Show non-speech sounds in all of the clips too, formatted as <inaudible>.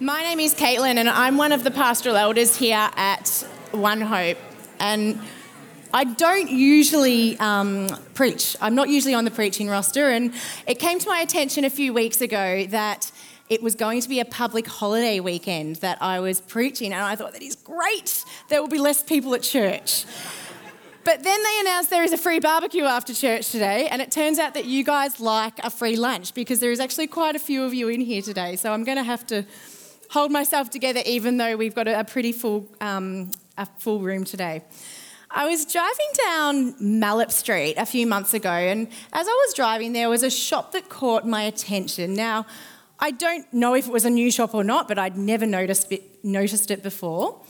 My name is Caitlyn, and I'm one of the pastoral elders here at One Hope. And I don't usually um, preach. I'm not usually on the preaching roster. And it came to my attention a few weeks ago that it was going to be a public holiday weekend that I was preaching. And I thought, that is great. There will be less people at church. But then they announced there is a free barbecue after church today, and it turns out that you guys like a free lunch because there is actually quite a few of you in here today. So I'm going to have to hold myself together, even though we've got a, a pretty full, um, a full room today. I was driving down Malop Street a few months ago, and as I was driving, there was a shop that caught my attention. Now, I don't know if it was a new shop or not, but I'd never noticed it, noticed it before.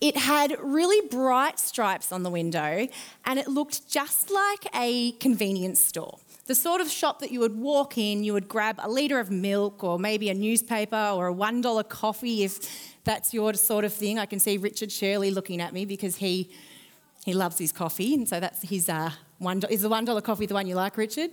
It had really bright stripes on the window, and it looked just like a convenience store the sort of shop that you would walk in, you would grab a litre of milk or maybe a newspaper or a $1 coffee if that's your sort of thing. I can see Richard Shirley looking at me because he, he loves his coffee, and so that's his uh, one. Is the $1 coffee the one you like, Richard?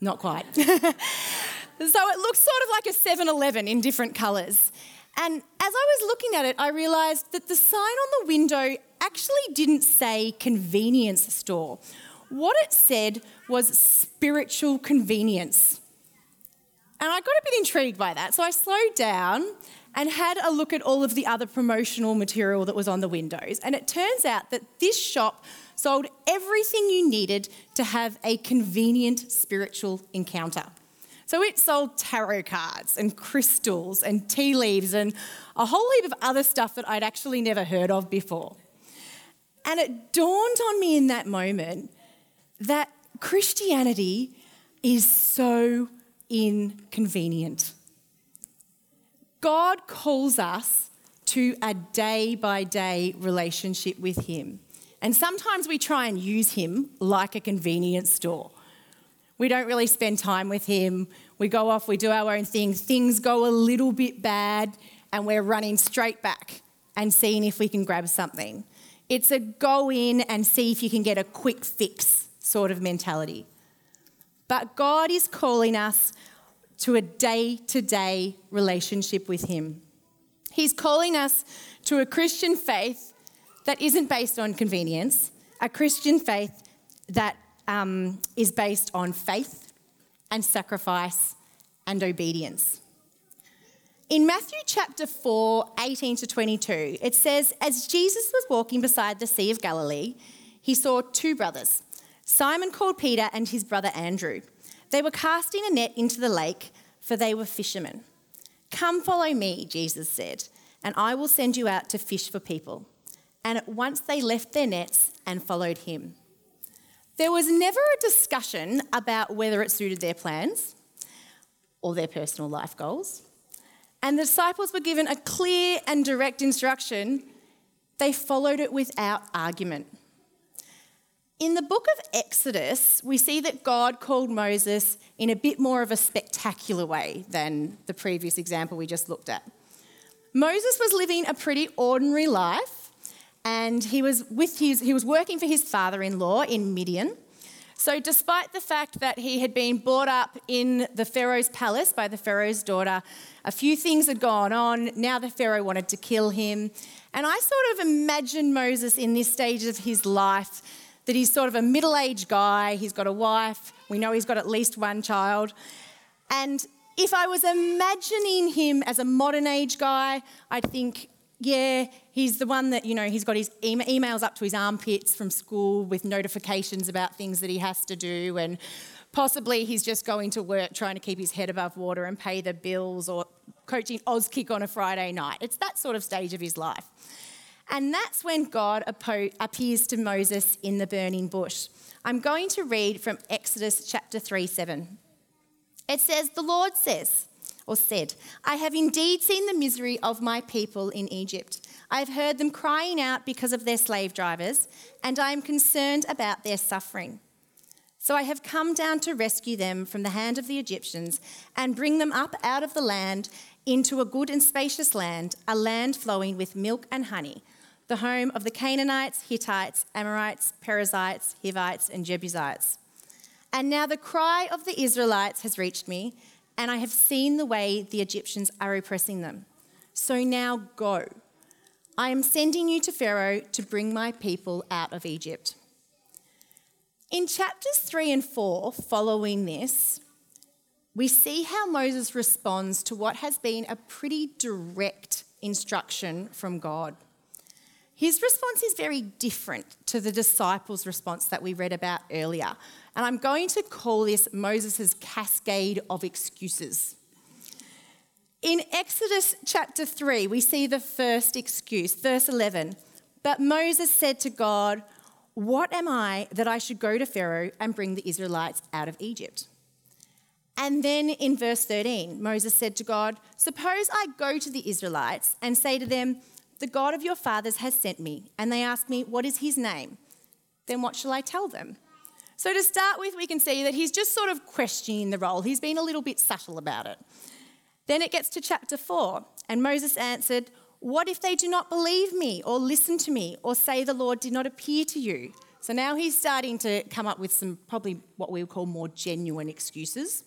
Not quite. <laughs> so it looks sort of like a 7 Eleven in different colours. And as I was looking at it, I realised that the sign on the window actually didn't say convenience store. What it said was spiritual convenience. And I got a bit intrigued by that. So I slowed down and had a look at all of the other promotional material that was on the windows. And it turns out that this shop sold everything you needed to have a convenient spiritual encounter. So it sold tarot cards and crystals and tea leaves and a whole heap of other stuff that I'd actually never heard of before. And it dawned on me in that moment that Christianity is so inconvenient. God calls us to a day by day relationship with Him. And sometimes we try and use Him like a convenience store. We don't really spend time with Him. We go off, we do our own thing. Things go a little bit bad, and we're running straight back and seeing if we can grab something. It's a go in and see if you can get a quick fix sort of mentality. But God is calling us to a day to day relationship with Him. He's calling us to a Christian faith that isn't based on convenience, a Christian faith that um, is based on faith and sacrifice and obedience. In Matthew chapter 4, 18 to 22, it says, As Jesus was walking beside the Sea of Galilee, he saw two brothers Simon called Peter and his brother Andrew. They were casting a net into the lake, for they were fishermen. Come follow me, Jesus said, and I will send you out to fish for people. And at once they left their nets and followed him. There was never a discussion about whether it suited their plans or their personal life goals. And the disciples were given a clear and direct instruction. They followed it without argument. In the book of Exodus, we see that God called Moses in a bit more of a spectacular way than the previous example we just looked at. Moses was living a pretty ordinary life, and he was, with his, he was working for his father in law in Midian. So, despite the fact that he had been brought up in the Pharaoh's palace by the Pharaoh's daughter, a few things had gone on. Now the Pharaoh wanted to kill him. And I sort of imagine Moses in this stage of his life that he's sort of a middle aged guy, he's got a wife, we know he's got at least one child. And if I was imagining him as a modern age guy, I'd think, yeah, he's the one that, you know, he's got his emails up to his armpits from school with notifications about things that he has to do. And possibly he's just going to work trying to keep his head above water and pay the bills or coaching Auskick on a Friday night. It's that sort of stage of his life. And that's when God appears to Moses in the burning bush. I'm going to read from Exodus chapter 3 7. It says, The Lord says, or said, I have indeed seen the misery of my people in Egypt. I have heard them crying out because of their slave drivers, and I am concerned about their suffering. So I have come down to rescue them from the hand of the Egyptians and bring them up out of the land into a good and spacious land, a land flowing with milk and honey the home of the Canaanites, Hittites, Amorites, Perizzites, Hivites, and Jebusites. And now the cry of the Israelites has reached me, and I have seen the way the Egyptians are oppressing them. So now go. I am sending you to Pharaoh to bring my people out of Egypt. In chapters 3 and 4, following this, we see how Moses responds to what has been a pretty direct instruction from God. His response is very different to the disciples' response that we read about earlier. And I'm going to call this Moses' cascade of excuses. In Exodus chapter 3, we see the first excuse, verse 11. But Moses said to God, What am I that I should go to Pharaoh and bring the Israelites out of Egypt? And then in verse 13, Moses said to God, Suppose I go to the Israelites and say to them, The God of your fathers has sent me, and they ask me, What is his name? Then what shall I tell them? So, to start with, we can see that he's just sort of questioning the role. He's been a little bit subtle about it. Then it gets to chapter 4, and Moses answered, What if they do not believe me, or listen to me, or say the Lord did not appear to you? So now he's starting to come up with some probably what we would call more genuine excuses.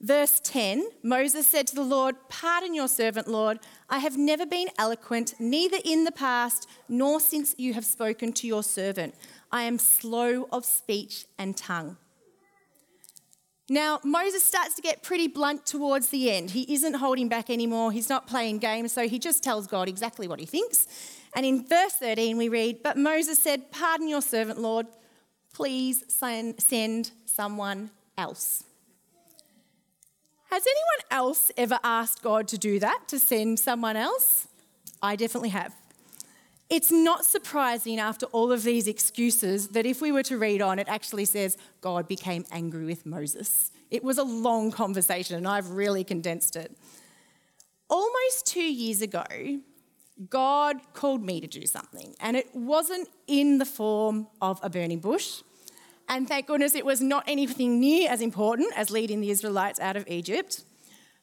Verse 10 Moses said to the Lord, Pardon your servant, Lord. I have never been eloquent, neither in the past nor since you have spoken to your servant. I am slow of speech and tongue. Now, Moses starts to get pretty blunt towards the end. He isn't holding back anymore. He's not playing games, so he just tells God exactly what he thinks. And in verse 13, we read, But Moses said, Pardon your servant, Lord. Please send someone else. Has anyone else ever asked God to do that, to send someone else? I definitely have. It's not surprising after all of these excuses that if we were to read on, it actually says God became angry with Moses. It was a long conversation, and I've really condensed it. Almost two years ago, God called me to do something, and it wasn't in the form of a burning bush. And thank goodness it was not anything near as important as leading the Israelites out of Egypt.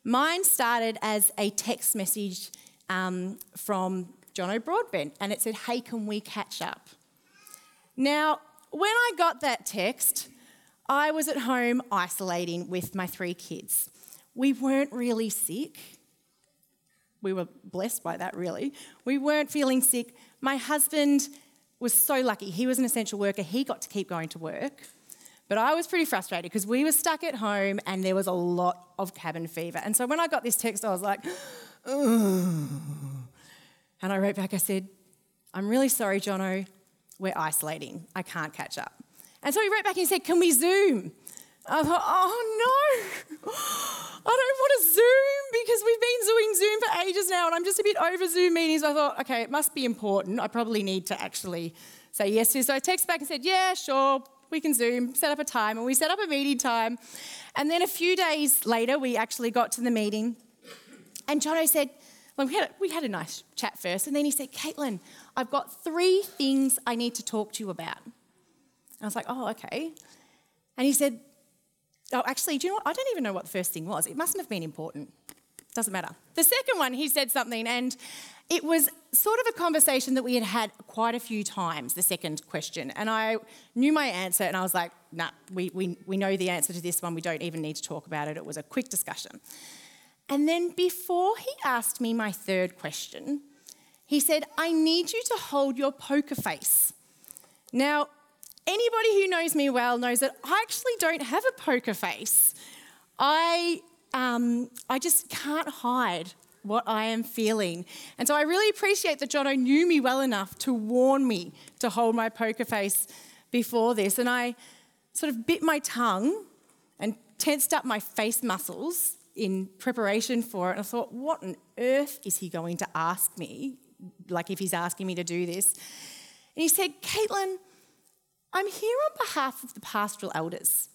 Mine started as a text message um, from Jono Broadbent, and it said, Hey, can we catch up? Now, when I got that text, I was at home isolating with my three kids. We weren't really sick. We were blessed by that, really. We weren't feeling sick. My husband was so lucky. He was an essential worker, he got to keep going to work. But I was pretty frustrated because we were stuck at home and there was a lot of cabin fever. And so when I got this text, I was like, Ugh. And I wrote back, I said, I'm really sorry, Jono, we're isolating. I can't catch up. And so he wrote back and he said, Can we Zoom? I thought, oh no, I don't want to Zoom because we've been doing Zoom for ages now and I'm just a bit over Zoom meetings. I thought, okay, it must be important. I probably need to actually say yes to. So I texted back and said, yeah, sure, we can Zoom, set up a time. And we set up a meeting time. And then a few days later, we actually got to the meeting. And Jono said, well, we had, a, we had a nice chat first, and then he said, Caitlyn, I've got three things I need to talk to you about. I was like, oh, okay. And he said, oh, actually, do you know what? I don't even know what the first thing was. It mustn't have been important. Doesn't matter. The second one, he said something, and it was sort of a conversation that we had had quite a few times, the second question. And I knew my answer, and I was like, nah, we, we, we know the answer to this one. We don't even need to talk about it. It was a quick discussion. And then before he asked me my third question, he said, I need you to hold your poker face. Now, anybody who knows me well knows that I actually don't have a poker face. I, um, I just can't hide what I am feeling. And so I really appreciate that Jono knew me well enough to warn me to hold my poker face before this. And I sort of bit my tongue and tensed up my face muscles in preparation for it, and I thought, what on earth is he going to ask me? Like, if he's asking me to do this. And he said, Caitlyn, I'm here on behalf of the pastoral elders.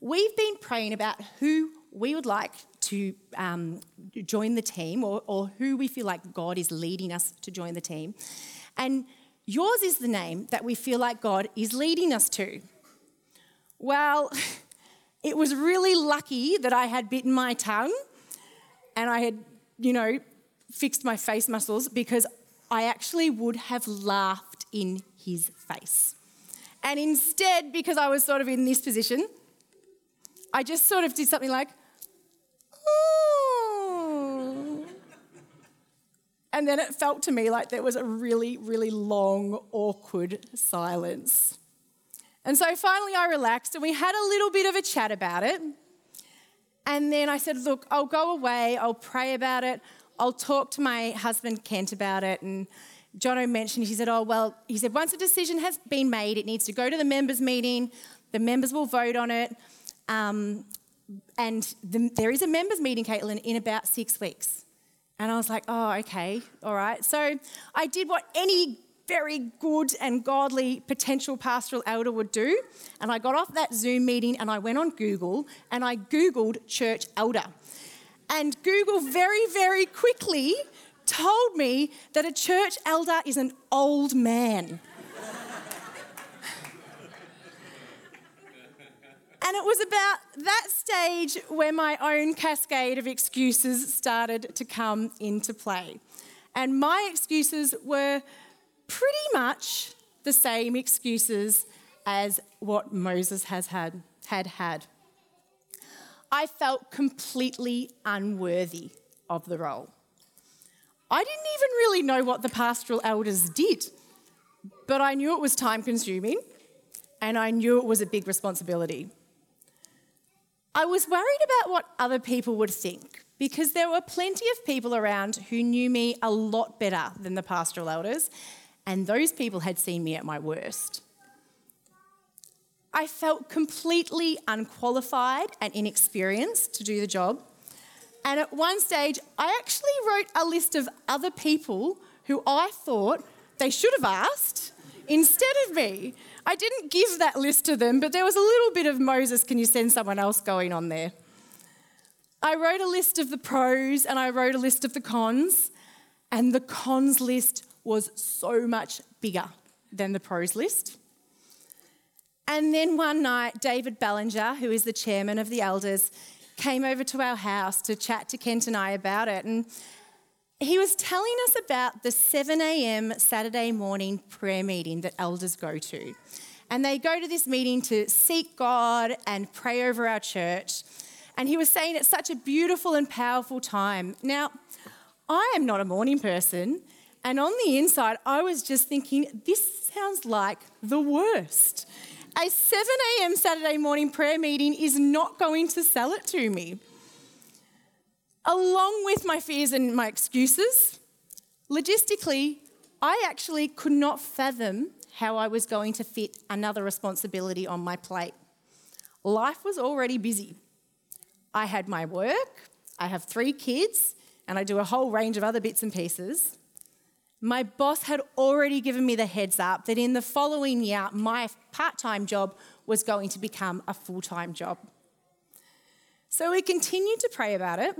We've been praying about who we would like to um, join the team or, or who we feel like God is leading us to join the team. And yours is the name that we feel like God is leading us to. Well, <laughs> It was really lucky that I had bitten my tongue and I had, you know, fixed my face muscles because I actually would have laughed in his face. And instead, because I was sort of in this position, I just sort of did something like. And then it felt to me like there was a really, really long, awkward silence. And so finally I relaxed and we had a little bit of a chat about it. And then I said, Look, I'll go away, I'll pray about it, I'll talk to my husband Kent about it. And Jono mentioned, he said, Oh, well, he said, once a decision has been made, it needs to go to the members' meeting, the members will vote on it. Um, and the, there is a members' meeting, Caitlyn, in about six weeks. And I was like, Oh, okay, all right. So I did what any very good and godly potential pastoral elder would do. And I got off that Zoom meeting and I went on Google and I Googled church elder. And Google very, very quickly told me that a church elder is an old man. And it was about that stage where my own cascade of excuses started to come into play. And my excuses were pretty much the same excuses as what Moses has had had had. I felt completely unworthy of the role. I didn't even really know what the pastoral elders did, but I knew it was time consuming and I knew it was a big responsibility. I was worried about what other people would think because there were plenty of people around who knew me a lot better than the pastoral elders and those people had seen me at my worst. I felt completely unqualified and inexperienced to do the job. And at one stage, I actually wrote a list of other people who I thought they should have asked instead of me. I didn't give that list to them, but there was a little bit of Moses, can you send someone else going on there? I wrote a list of the pros and I wrote a list of the cons, and the cons list was so much bigger than the pros list. And then one night, David Ballinger, who is the chairman of the elders, came over to our house to chat to Kent and I about it. And he was telling us about the 7 a.m. Saturday morning prayer meeting that elders go to. And they go to this meeting to seek God and pray over our church. And he was saying it's such a beautiful and powerful time. Now, I am not a morning person, and on the inside, I was just thinking, this sounds like the worst. A 7 a.m. Saturday morning prayer meeting is not going to sell it to me. Along with my fears and my excuses, logistically, I actually could not fathom how I was going to fit another responsibility on my plate. Life was already busy. I had my work, I have three kids, and I do a whole range of other bits and pieces my boss had already given me the heads up that in the following year, my part time job was going to become a full time job. So we continued to pray about it,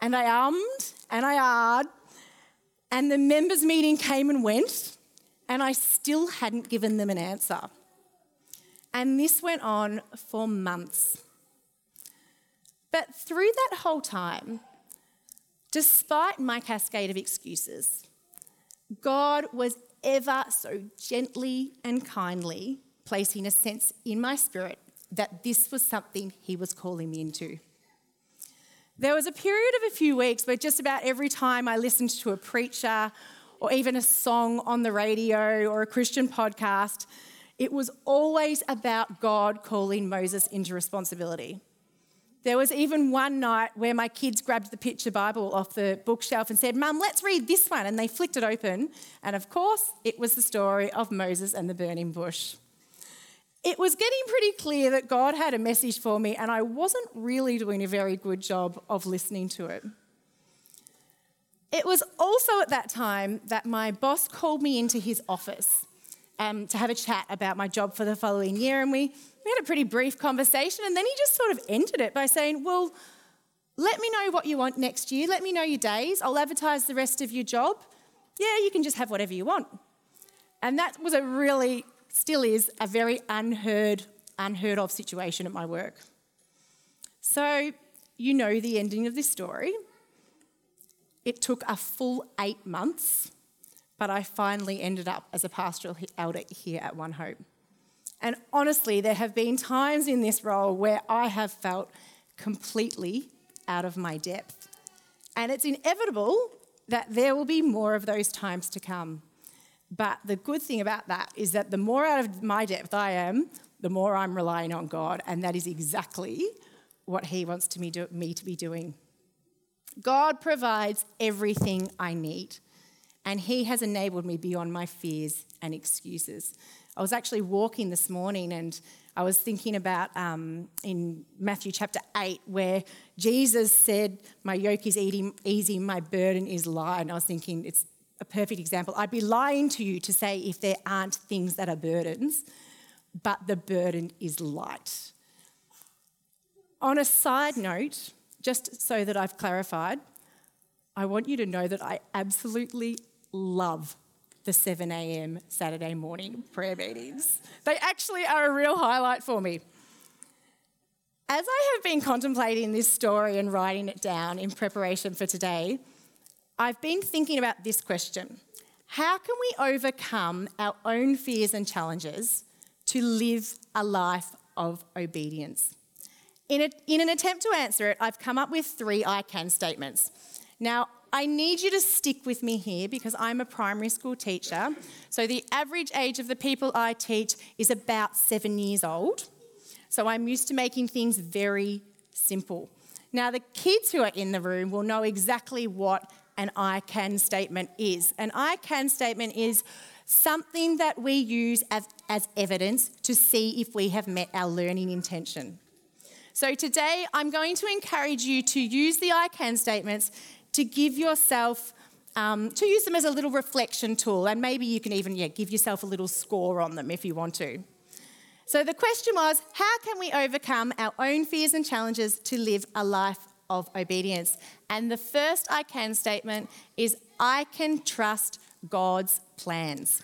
and I ummed and I ahed, and the members' meeting came and went, and I still hadn't given them an answer. And this went on for months. But through that whole time, despite my cascade of excuses, God was ever so gently and kindly placing a sense in my spirit that this was something He was calling me into. There was a period of a few weeks where just about every time I listened to a preacher or even a song on the radio or a Christian podcast, it was always about God calling Moses into responsibility. There was even one night where my kids grabbed the picture Bible off the bookshelf and said, Mum, let's read this one. And they flicked it open. And of course, it was the story of Moses and the burning bush. It was getting pretty clear that God had a message for me, and I wasn't really doing a very good job of listening to it. It was also at that time that my boss called me into his office um, to have a chat about my job for the following year, and we we had a pretty brief conversation, and then he just sort of ended it by saying, Well, let me know what you want next year. Let me know your days. I'll advertise the rest of your job. Yeah, you can just have whatever you want. And that was a really, still is, a very unheard, unheard of situation at my work. So, you know the ending of this story. It took a full eight months, but I finally ended up as a pastoral elder here at One Hope. And honestly, there have been times in this role where I have felt completely out of my depth. And it's inevitable that there will be more of those times to come. But the good thing about that is that the more out of my depth I am, the more I'm relying on God, and that is exactly what He wants to me, do, me to be doing. God provides everything I need, and He has enabled me beyond my fears and excuses. I was actually walking this morning and I was thinking about um, in Matthew chapter 8 where Jesus said, My yoke is easy, my burden is light. And I was thinking, it's a perfect example. I'd be lying to you to say if there aren't things that are burdens, but the burden is light. On a side note, just so that I've clarified, I want you to know that I absolutely love the 7 a.m. Saturday morning prayer meetings. They actually are a real highlight for me. As I have been contemplating this story and writing it down in preparation for today, I've been thinking about this question How can we overcome our own fears and challenges to live a life of obedience? In, a, in an attempt to answer it, I've come up with three I can statements. Now, I need you to stick with me here because I'm a primary school teacher. So the average age of the people I teach is about seven years old. So I'm used to making things very simple. Now, the kids who are in the room will know exactly what an I can statement is. An I can statement is something that we use as, as evidence to see if we have met our learning intention. So today, I'm going to encourage you to use the I can statements to give yourself, um, to use them as a little reflection tool, and maybe you can even yeah, give yourself a little score on them if you want to. So the question was how can we overcome our own fears and challenges to live a life of obedience? And the first I can statement is I can trust God's plans.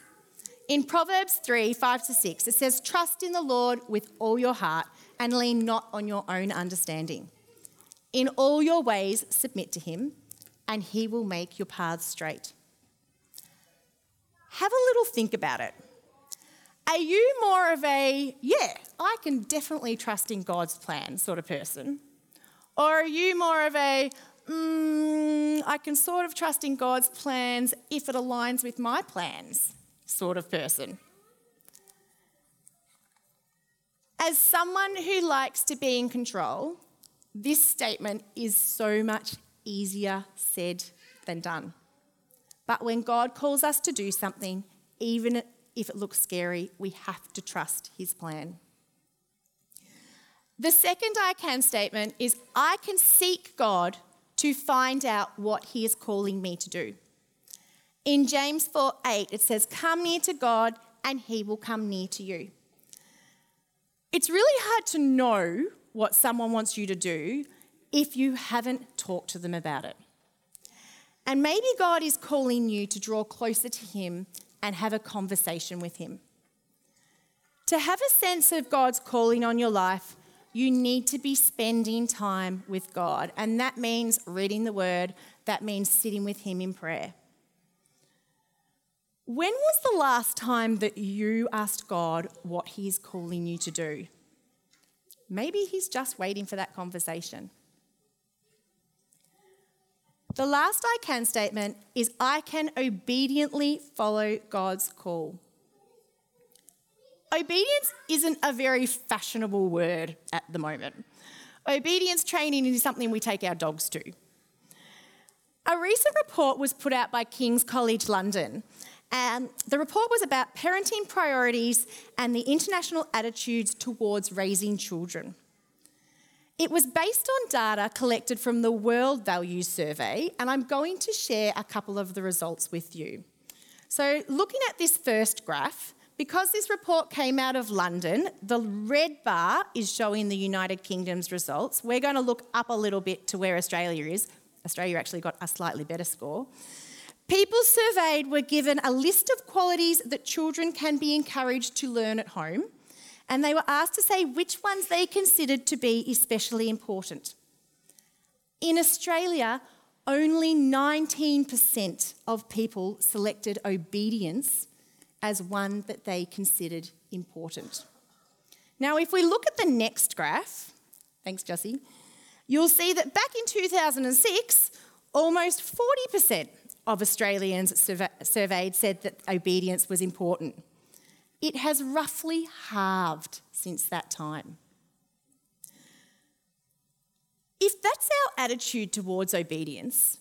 In Proverbs 3 5 to 6, it says, Trust in the Lord with all your heart and lean not on your own understanding. In all your ways, submit to him, and He will make your path straight. Have a little think about it. Are you more of a, yeah, I can definitely trust in God's plan sort of person? Or are you more of a, mm, I can sort of trust in God's plans if it aligns with my plans sort of person? As someone who likes to be in control, this statement is so much easier said than done. But when God calls us to do something, even if it looks scary, we have to trust His plan. The second I can statement is I can seek God to find out what He is calling me to do. In James 4 8, it says, Come near to God, and He will come near to you. It's really hard to know what someone wants you to do if you haven't talked to them about it. And maybe God is calling you to draw closer to Him and have a conversation with Him. To have a sense of God's calling on your life, you need to be spending time with God. And that means reading the Word, that means sitting with Him in prayer. When was the last time that you asked God what He is calling you to do? Maybe He's just waiting for that conversation. The last I can statement is I can obediently follow God's call. Obedience isn't a very fashionable word at the moment. Obedience training is something we take our dogs to. A recent report was put out by King's College London. and the report was about parenting priorities and the international attitudes towards raising children. It was based on data collected from the World Values Survey, and I'm going to share a couple of the results with you. So, looking at this first graph, because this report came out of London, the red bar is showing the United Kingdom's results. We're going to look up a little bit to where Australia is. Australia actually got a slightly better score. People surveyed were given a list of qualities that children can be encouraged to learn at home and they were asked to say which ones they considered to be especially important. In Australia, only 19% of people selected obedience as one that they considered important. Now, if we look at the next graph, thanks, Jussie, you'll see that back in 2006, almost 40% of Australians surveyed said that obedience was important. It has roughly halved since that time. If that's our attitude towards obedience,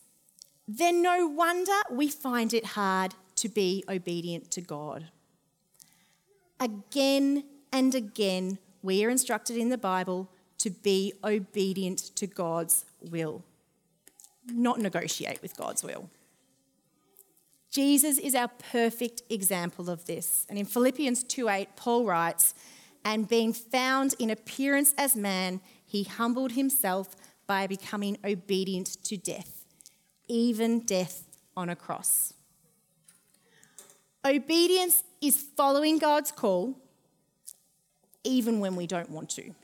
then no wonder we find it hard to be obedient to God. Again and again, we are instructed in the Bible to be obedient to God's will, not negotiate with God's will. Jesus is our perfect example of this. And in Philippians 2:8, Paul writes, "And being found in appearance as man, he humbled himself by becoming obedient to death, even death on a cross." Obedience is following God's call even when we don't want to.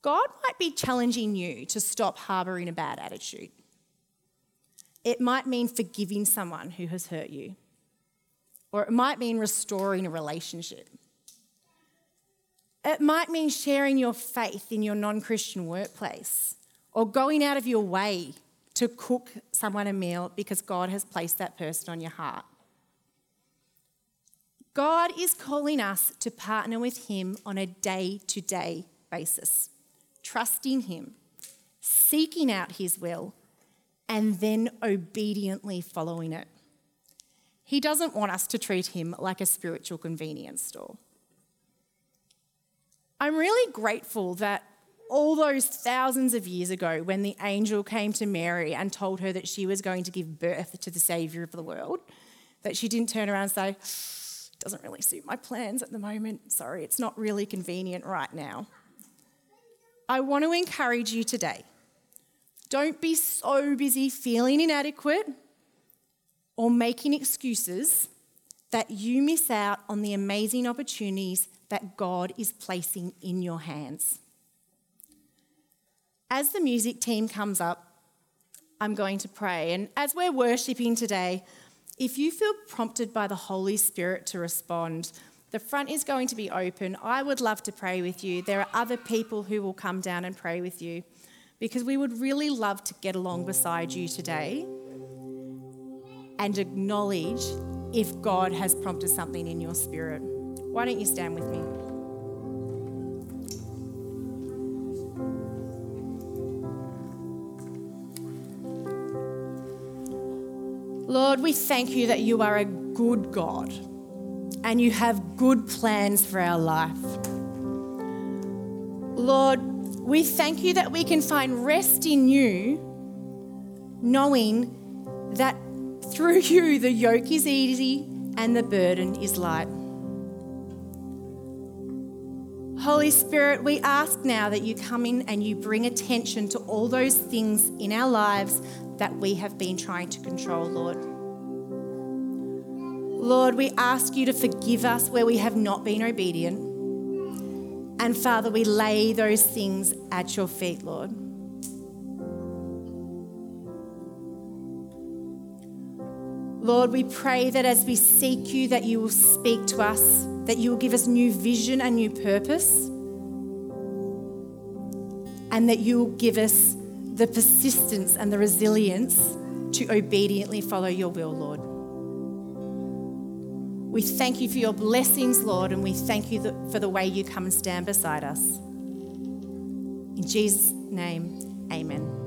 God might be challenging you to stop harbouring a bad attitude. It might mean forgiving someone who has hurt you, or it might mean restoring a relationship. It might mean sharing your faith in your non Christian workplace, or going out of your way to cook someone a meal because God has placed that person on your heart. God is calling us to partner with Him on a day to day basis trusting Him, seeking out His will, and then obediently following it. He doesn't want us to treat Him like a spiritual convenience store. I'm really grateful that all those thousands of years ago, when the angel came to Mary and told her that she was going to give birth to the Saviour of the world, that she didn't turn around and say, doesn't really suit my plans at the moment. Sorry, it's not really convenient right now. I want to encourage you today. Don't be so busy feeling inadequate or making excuses that you miss out on the amazing opportunities that God is placing in your hands. As the music team comes up, I'm going to pray. And as we're worshipping today, if you feel prompted by the Holy Spirit to respond, the front is going to be open. I would love to pray with you. There are other people who will come down and pray with you because we would really love to get along beside you today and acknowledge if God has prompted something in your spirit. Why don't you stand with me? Lord, we thank you that you are a good God and you have good plans for our life. Lord, we thank you that we can find rest in you, knowing that through <laughs> you the yoke is easy and the burden is light. Holy Spirit, we ask now that you come in and you bring attention to all those things in our lives that we have been trying to control, Lord. Lord, we ask you to forgive us where we have not been obedient. And Father, we lay those things at your feet, Lord. Lord, we pray that as we seek you, that you will speak to us, that you will give us new vision and new purpose, and that you will give us the persistence and the resilience to obediently follow your will, Lord. We thank you for your blessings, Lord, and we thank you for the way you come and stand beside us. In Jesus' name, amen.